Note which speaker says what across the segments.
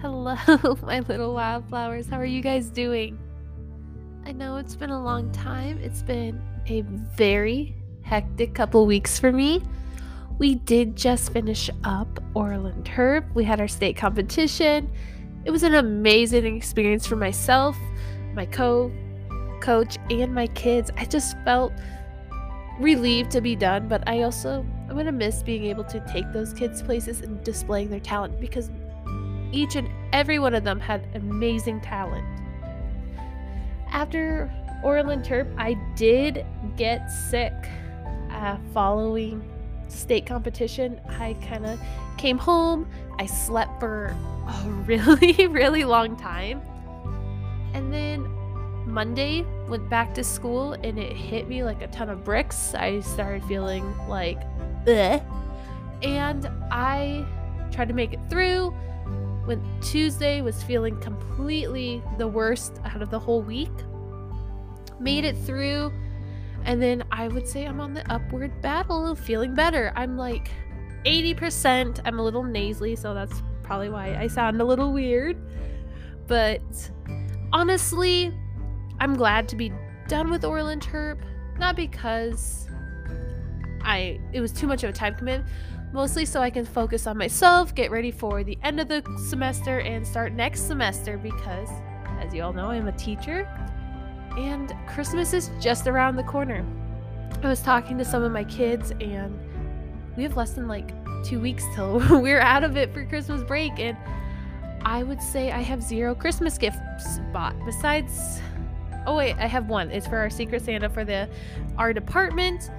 Speaker 1: Hello, my little wildflowers. How are you guys doing? I know it's been a long time. It's been a very hectic couple weeks for me. We did just finish up oral interp. We had our state competition. It was an amazing experience for myself, my co coach, and my kids. I just felt relieved to be done, but I also I'm going to miss being able to take those kids places and displaying their talent because each and every one of them had amazing talent. After oral interp, I did get sick uh, following state competition. I kind of came home, I slept for a really, really long time. And then Monday went back to school and it hit me like a ton of bricks. I started feeling like, Ugh. and I tried to make it through when Tuesday was feeling completely the worst out of the whole week. Made it through, and then I would say I'm on the upward battle of feeling better. I'm like 80%. I'm a little nasally, so that's probably why I sound a little weird. But honestly, I'm glad to be done with oral interp. Not because I it was too much of a time commitment, mostly so I can focus on myself, get ready for the end of the semester, and start next semester because, as you all know, I'm a teacher and Christmas is just around the corner. I was talking to some of my kids, and we have less than like two weeks till we're out of it for Christmas break, and I would say I have zero Christmas gifts bought besides. Oh wait, I have one. It's for our Secret Santa for the our department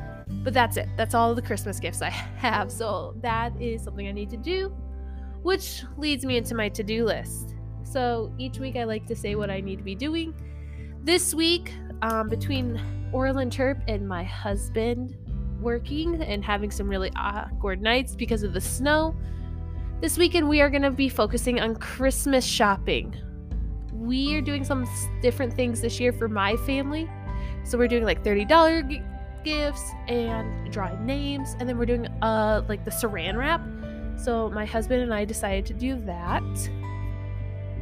Speaker 1: but that's it. That's all the Christmas gifts I have. So that is something I need to do, which leads me into my to do list. So each week I like to say what I need to be doing. This week, um, between oral interp and my husband working and having some really awkward nights because of the snow, this weekend we are going to be focusing on Christmas shopping. We are doing some different things this year for my family. So we're doing like $30 gifts and drawing names and then we're doing uh like the saran wrap. So my husband and i decided to do that.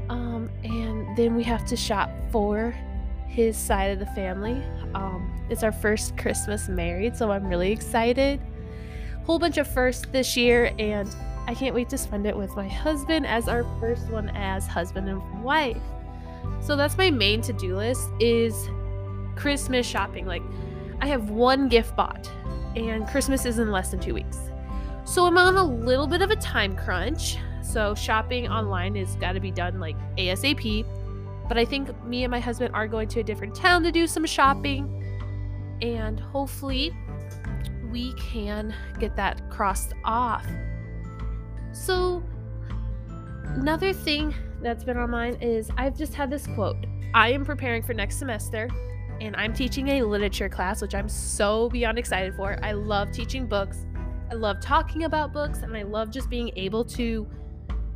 Speaker 1: Um and then we have to shop for his side of the family. Um it's our first christmas married so i'm really excited. Whole bunch of firsts this year and i can't wait to spend it with my husband as our first one as husband and wife. So that's my main to-do list is christmas shopping. Like I have one gift bought, and Christmas is in less than two weeks. So I'm on a little bit of a time crunch. So shopping online is got to be done like ASAP. But I think me and my husband are going to a different town to do some shopping. And hopefully we can get that crossed off. So, another thing that's been on mine is I've just had this quote I am preparing for next semester and I'm teaching a literature class, which I'm so beyond excited for. I love teaching books, I love talking about books, and I love just being able to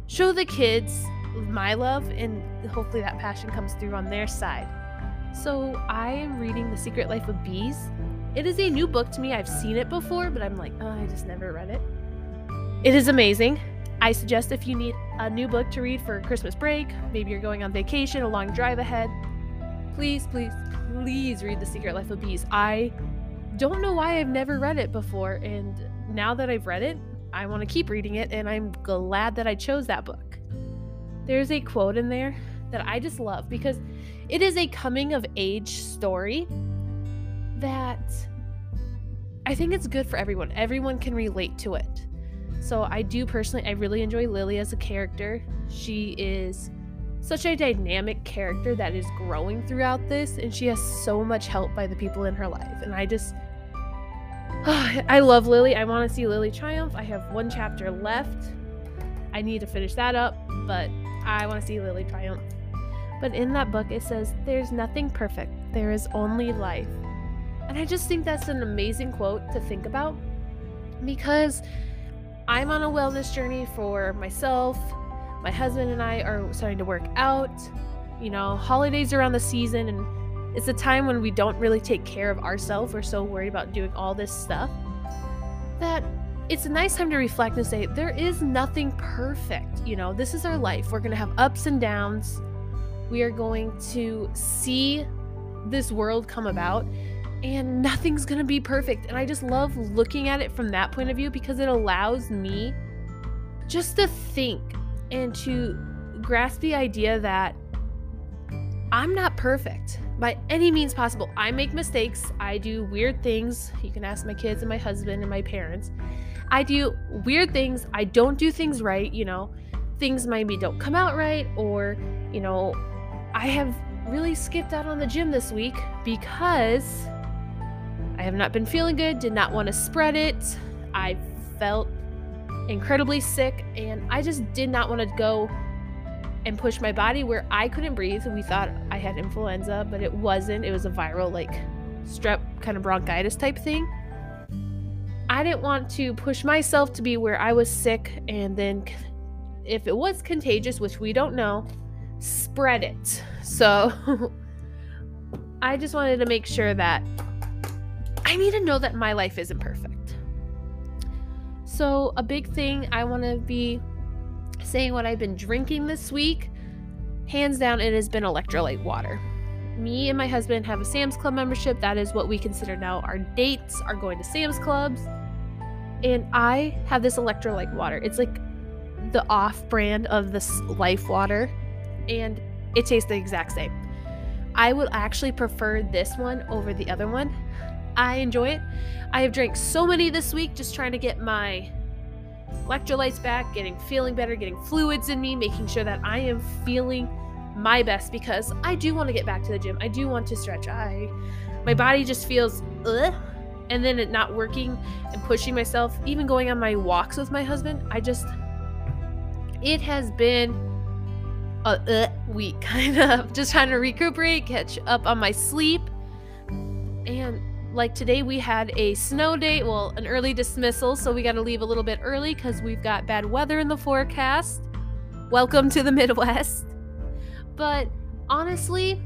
Speaker 1: show the kids my love, and hopefully that passion comes through on their side. So I am reading The Secret Life of Bees. It is a new book to me. I've seen it before, but I'm like, oh, I just never read it. It is amazing. I suggest if you need a new book to read for Christmas break, maybe you're going on vacation, a long drive ahead, please, please, please read The Secret Life of Bees. I don't know why I've never read it before, and now that I've read it, I want to keep reading it, and I'm glad that I chose that book. There's a quote in there that I just love because it is a coming of age story that I think it's good for everyone. Everyone can relate to it. So I do personally, I really enjoy Lily as a character. She is such a dynamic character that is growing throughout this, and she has so much help by the people in her life. And I just, oh, I love Lily. I want to see Lily triumph. I have one chapter left. I need to finish that up, but I want to see Lily triumph. But in that book, it says, There's nothing perfect, there is only life. And I just think that's an amazing quote to think about because I'm on a wellness journey for myself, my husband and I are starting to work out. You know, holidays around the season, and it's a time when we don't really take care of ourselves. We're so worried about doing all this stuff that it's a nice time to reflect and say, there is nothing perfect. You know, this is our life. We're going to have ups and downs. We are going to see this world come about, and nothing's going to be perfect. And I just love looking at it from that point of view because it allows me just to think and to grasp the idea that I'm not perfect by any means possible. I make mistakes. I do weird things. You can ask my kids and my husband and my parents. I do weird things. I don't do things right, you know. Things maybe don't come out right or, you know, I have really skipped out on the gym this week because I have not been feeling good, did not want to spread it. I felt incredibly sick and I just did not want to go and push my body where I couldn't breathe. We thought I had influenza, but it wasn't. It was a viral, like strep kind of bronchitis type thing. I didn't want to push myself to be where I was sick and then, if it was contagious, which we don't know, spread it. So I just wanted to make sure that I need to know that my life isn't perfect. So, a big thing I want to be saying what I've been drinking this week, hands down, it has been electrolyte water. Me and my husband have a Sam's Club membership. That is what we consider now our dates are going to Sam's Clubs. And I have this electrolyte water. It's like the off brand of this life water, and it tastes the exact same. I would actually prefer this one over the other one. I enjoy it. I have drank so many this week just trying to get my electrolytes back, getting feeling better, getting fluids in me, making sure that I am feeling my best because I do want to get back to the gym. I do want to stretch. I my body just feels ugh, and then it not working and pushing myself, even going on my walks with my husband. I just it has been a uh, week kind of just trying to recuperate, catch up on my sleep. And like today we had a snow day, well, an early dismissal, so we got to leave a little bit early cuz we've got bad weather in the forecast. Welcome to the Midwest. But honestly,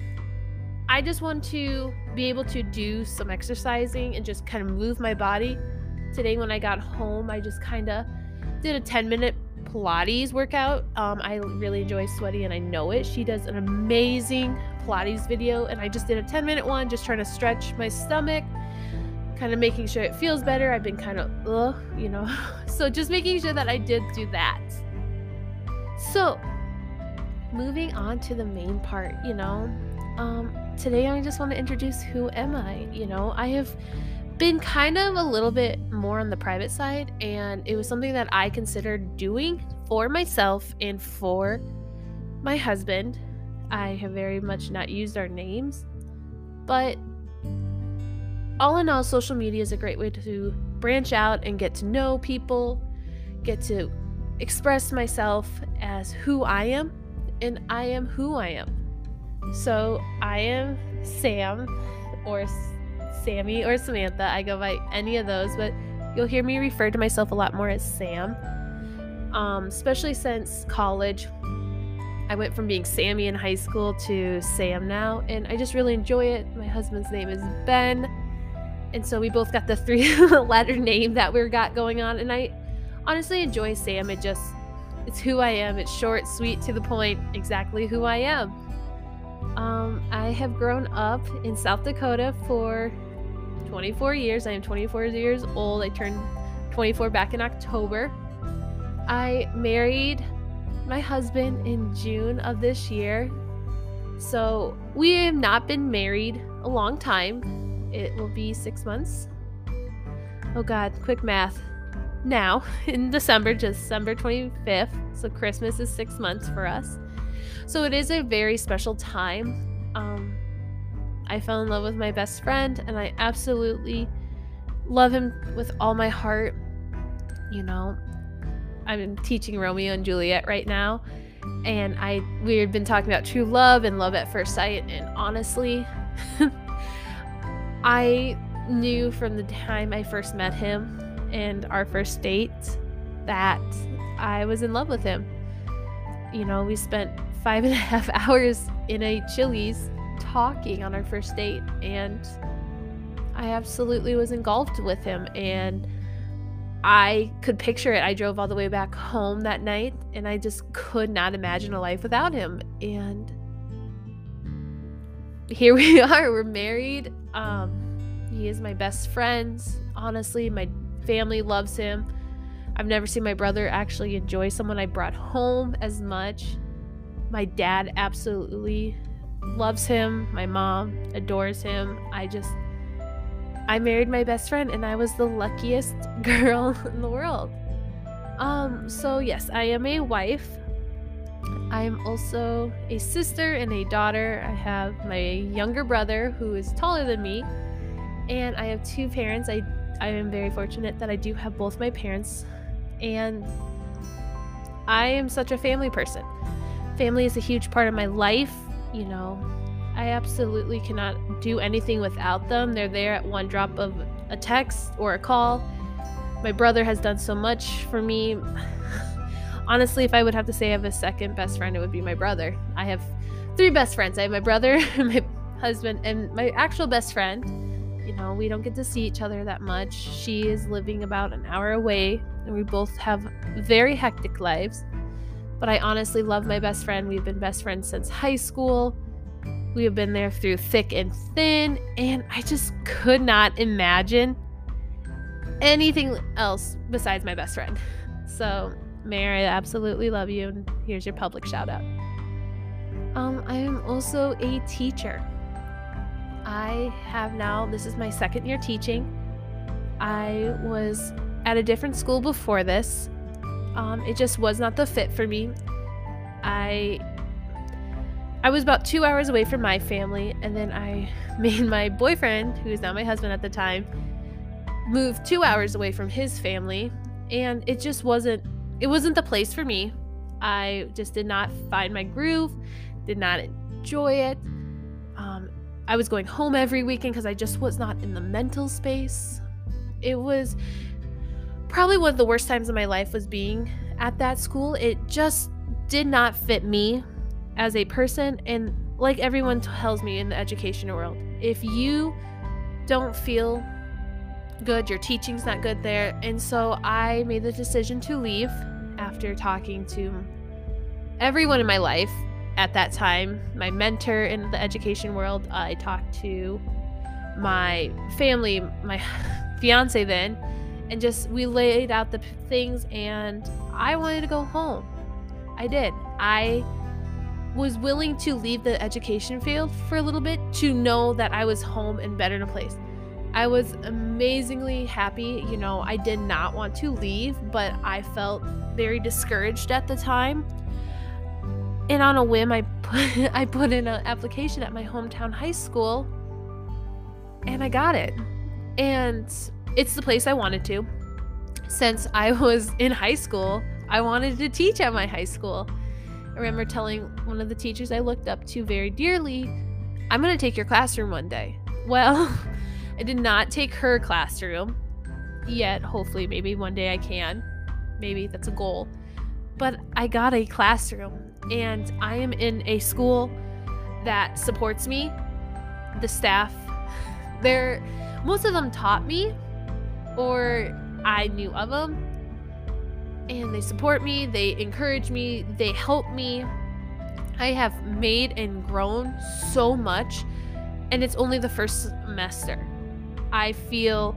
Speaker 1: I just want to be able to do some exercising and just kind of move my body. Today when I got home, I just kind of did a 10 minute Pilates workout. Um, I really enjoy Sweaty and I know it. She does an amazing Pilates video, and I just did a 10 minute one just trying to stretch my stomach, kind of making sure it feels better. I've been kind of, ugh, you know. So just making sure that I did do that. So, moving on to the main part, you know, um, today I just want to introduce who am I? You know, I have been kind of a little bit more on the private side, and it was something that I considered doing for myself and for my husband. I have very much not used our names, but all in all, social media is a great way to branch out and get to know people, get to express myself as who I am, and I am who I am. So I am Sam or Sammy or Samantha. I go by any of those, but you'll hear me refer to myself a lot more as Sam. Um, especially since college. I went from being Sammy in high school to Sam now, and I just really enjoy it. My husband's name is Ben, and so we both got the three letter name that we got going on, and I honestly enjoy Sam. It just, it's who I am. It's short, sweet, to the point, exactly who I am. Um, I have grown up in South Dakota for 24 years. I am 24 years old. I turned 24 back in October. I married my husband in June of this year. So we have not been married a long time. It will be six months. Oh God, quick math. Now, in December, December 25th. So Christmas is six months for us. So it is a very special time. Um, I fell in love with my best friend and I absolutely love him with all my heart. You know, I'm teaching Romeo and Juliet right now and I we had been talking about true love and love at first sight and honestly I knew from the time I first met him and our first date that I was in love with him. You know, we spent five and a half hours in a Chili's talking on our first date and I absolutely was engulfed with him and I could picture it. I drove all the way back home that night and I just could not imagine a life without him. And here we are. We're married. Um, he is my best friend. Honestly, my family loves him. I've never seen my brother actually enjoy someone I brought home as much. My dad absolutely loves him. My mom adores him. I just I married my best friend and I was the luckiest girl in the world. Um so yes, I am a wife. I am also a sister and a daughter. I have my younger brother who is taller than me and I have two parents. I I am very fortunate that I do have both my parents and I am such a family person. Family is a huge part of my life, you know. I absolutely cannot do anything without them. They're there at one drop of a text or a call. My brother has done so much for me. Honestly, if I would have to say I have a second best friend, it would be my brother. I have three best friends. I have my brother, my husband, and my actual best friend. You know, we don't get to see each other that much. She is living about an hour away, and we both have very hectic lives. But I honestly love my best friend. We've been best friends since high school. We have been there through thick and thin, and I just could not imagine anything else besides my best friend. So, Mayor, I absolutely love you, and here's your public shout out. Um, I am also a teacher. I have now, this is my second year teaching. I was at a different school before this. Um, it just was not the fit for me. I I was about two hours away from my family, and then I made my boyfriend, who is now my husband at the time, move two hours away from his family, and it just wasn't it wasn't the place for me. I just did not find my groove, did not enjoy it. Um, I was going home every weekend because I just was not in the mental space. It was probably one of the worst times of my life was being at that school. It just did not fit me as a person and like everyone tells me in the education world if you don't feel good your teaching's not good there and so i made the decision to leave after talking to everyone in my life at that time my mentor in the education world i talked to my family my fiance then and just we laid out the things and i wanted to go home i did i was willing to leave the education field for a little bit to know that I was home and better in a place. I was amazingly happy. You know, I did not want to leave, but I felt very discouraged at the time. And on a whim, I put I put in an application at my hometown high school, and I got it. And it's the place I wanted to. Since I was in high school, I wanted to teach at my high school. I remember telling one of the teachers I looked up to very dearly, I'm going to take your classroom one day. Well, I did not take her classroom yet. Hopefully, maybe one day I can. Maybe that's a goal. But I got a classroom, and I am in a school that supports me. The staff, they're most of them taught me, or I knew of them, and they support me, they encourage me, they help me. I have made and grown so much, and it's only the first semester. I feel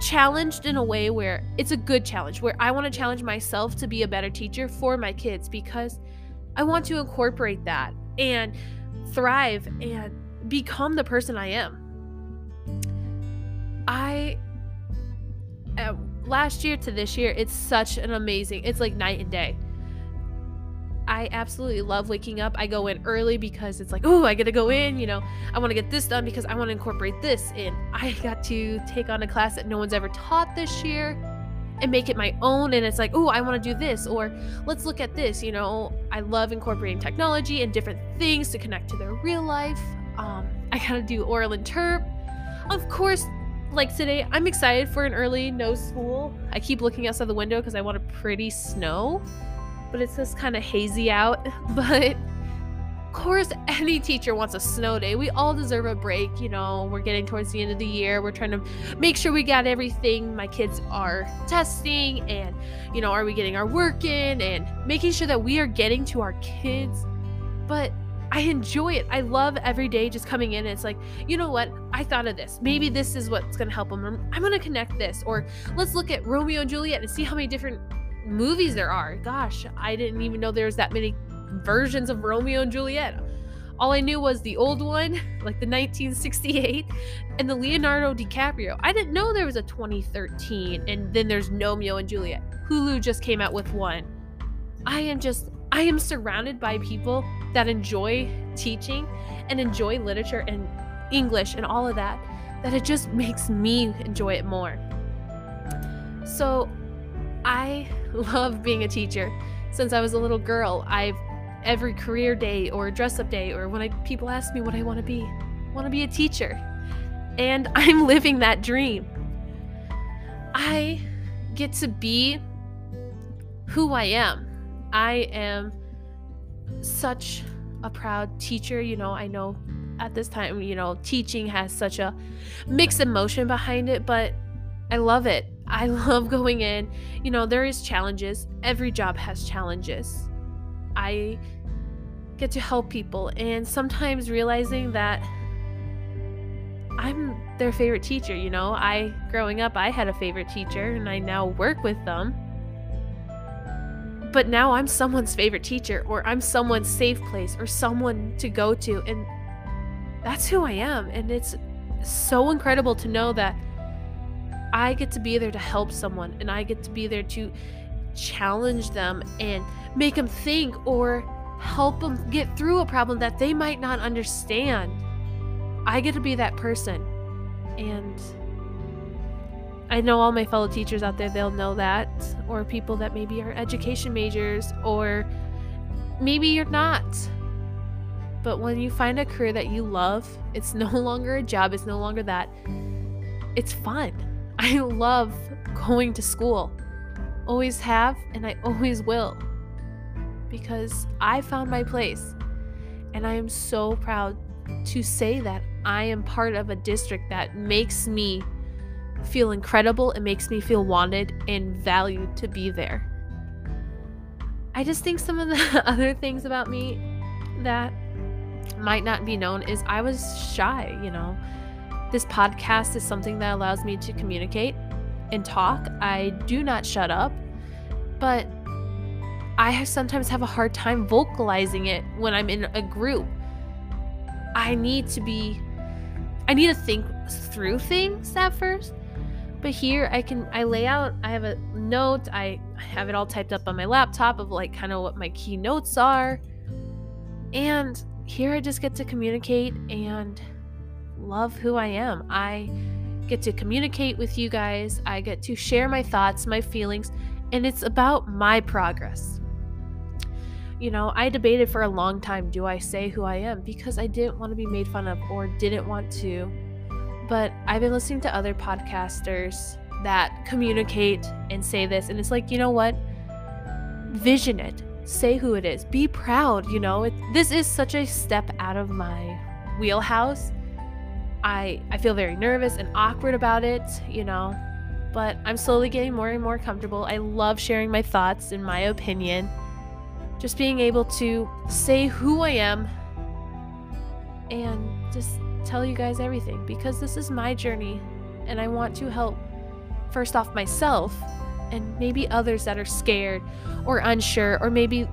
Speaker 1: challenged in a way where it's a good challenge, where I want to challenge myself to be a better teacher for my kids because I want to incorporate that and thrive and become the person I am. I uh, last year to this year, it's such an amazing, it's like night and day. I absolutely love waking up. I go in early because it's like, oh, I gotta go in, you know, I wanna get this done because I wanna incorporate this in. I got to take on a class that no one's ever taught this year and make it my own. And it's like, oh, I wanna do this, or let's look at this, you know. I love incorporating technology and different things to connect to their real life. Um, I gotta do oral interp. Of course, like today, I'm excited for an early no school. I keep looking outside the window because I want a pretty snow, but it's just kind of hazy out. But of course, any teacher wants a snow day. We all deserve a break. You know, we're getting towards the end of the year. We're trying to make sure we got everything. My kids are testing, and, you know, are we getting our work in and making sure that we are getting to our kids. But I enjoy it. I love every day just coming in. it's like, you know what? I thought of this. Maybe this is what's going to help them. I'm going to connect this. Or let's look at Romeo and Juliet and see how many different movies there are. Gosh, I didn't even know there was that many versions of Romeo and Juliet. All I knew was the old one, like the 1968, and the Leonardo DiCaprio. I didn't know there was a 2013, and then there's Romeo and Juliet. Hulu just came out with one. I am just, I am surrounded by people that enjoy teaching and enjoy literature and English and all of that, that it just makes me enjoy it more. So I love being a teacher. Since I was a little girl, I've every career day or dress up day or when I, people ask me what I want to be, want to be a teacher. And I'm living that dream. I get to be who I am. I am such a proud teacher. You know, I know at this time, you know, teaching has such a mixed emotion behind it, but I love it. I love going in. You know, there is challenges. Every job has challenges. I get to help people and sometimes realizing that I'm their favorite teacher, you know. I growing up I had a favorite teacher and I now work with them. But now I'm someone's favorite teacher or I'm someone's safe place or someone to go to and that's who I am and it's so incredible to know that I get to be there to help someone and I get to be there to challenge them and make them think or help them get through a problem that they might not understand. I get to be that person. And I know all my fellow teachers out there, they'll know that, or people that maybe are education majors, or maybe you're not. But when you find a career that you love, it's no longer a job, it's no longer that. It's fun. I love going to school. Always have, and I always will. Because I found my place. And I am so proud to say that I am part of a district that makes me feel incredible. It makes me feel wanted and valued to be there. I just think some of the other things about me that might not be known is I was shy, you know. This podcast is something that allows me to communicate and talk. I do not shut up, but I sometimes have a hard time vocalizing it when I'm in a group. I need to be I need to think through things at first. But here I can I lay out, I have a note, I have it all typed up on my laptop of like kind of what my key notes are. And here I just get to communicate and love who I am. I get to communicate with you guys, I get to share my thoughts, my feelings, and it's about my progress. You know, I debated for a long time do I say who I am because I didn't want to be made fun of or didn't want to. But I've been listening to other podcasters that communicate and say this, and it's like, you know what? Vision it. Say who it is. Be proud, you know? It, this is such a step out of my wheelhouse I I feel very nervous and awkward about it, you know, but I'm slowly getting more and more comfortable. I love sharing my thoughts and my opinion. Just being able to say who I am and just tell you guys everything because this is my journey and I want to help first off myself and maybe others that are scared or unsure or maybe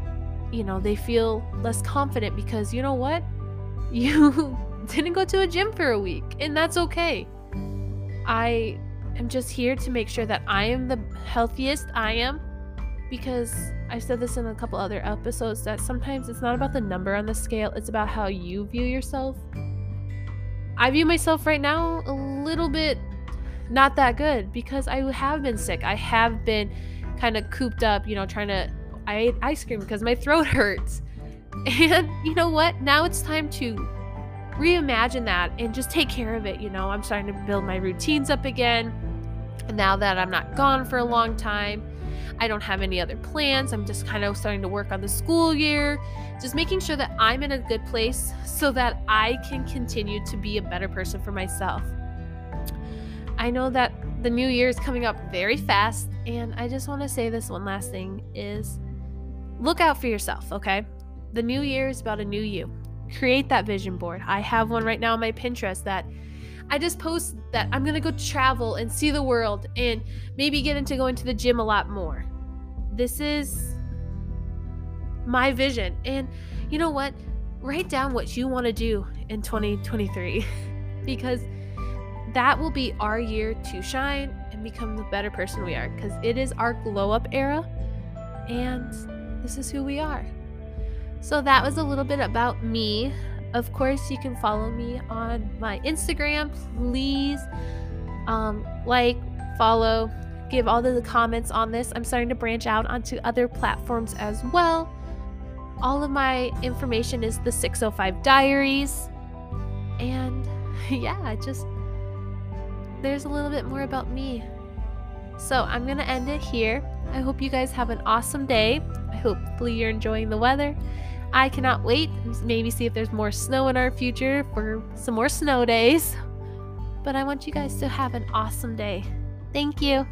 Speaker 1: you know they feel less confident because you know what you didn't go to a gym for a week, and that's okay. I am just here to make sure that I am the healthiest I am because I've said this in a couple other episodes that sometimes it's not about the number on the scale, it's about how you view yourself. I view myself right now a little bit not that good because I have been sick. I have been kind of cooped up, you know, trying to. I ate ice cream because my throat hurts. And you know what? Now it's time to reimagine that and just take care of it. You know, I'm starting to build my routines up again. Now that I'm not gone for a long time, I don't have any other plans. I'm just kind of starting to work on the school year, just making sure that I'm in a good place so that I can continue to be a better person for myself. I know that the new year is coming up very fast, and I just want to say this one last thing is look out for yourself, okay? The new year is about a new you. Create that vision board. I have one right now on my Pinterest that I just post that I'm going to go travel and see the world and maybe get into going to the gym a lot more. This is my vision. And you know what? Write down what you want to do in 2023 because that will be our year to shine and become the better person we are because it is our glow up era and this is who we are. So that was a little bit about me. Of course, you can follow me on my Instagram. Please um, like, follow, give all the comments on this. I'm starting to branch out onto other platforms as well. All of my information is the 605 Diaries. And yeah, just there's a little bit more about me. So I'm going to end it here. I hope you guys have an awesome day. I hopefully you're enjoying the weather. I cannot wait. Maybe see if there's more snow in our future for some more snow days. But I want you guys to have an awesome day. Thank you.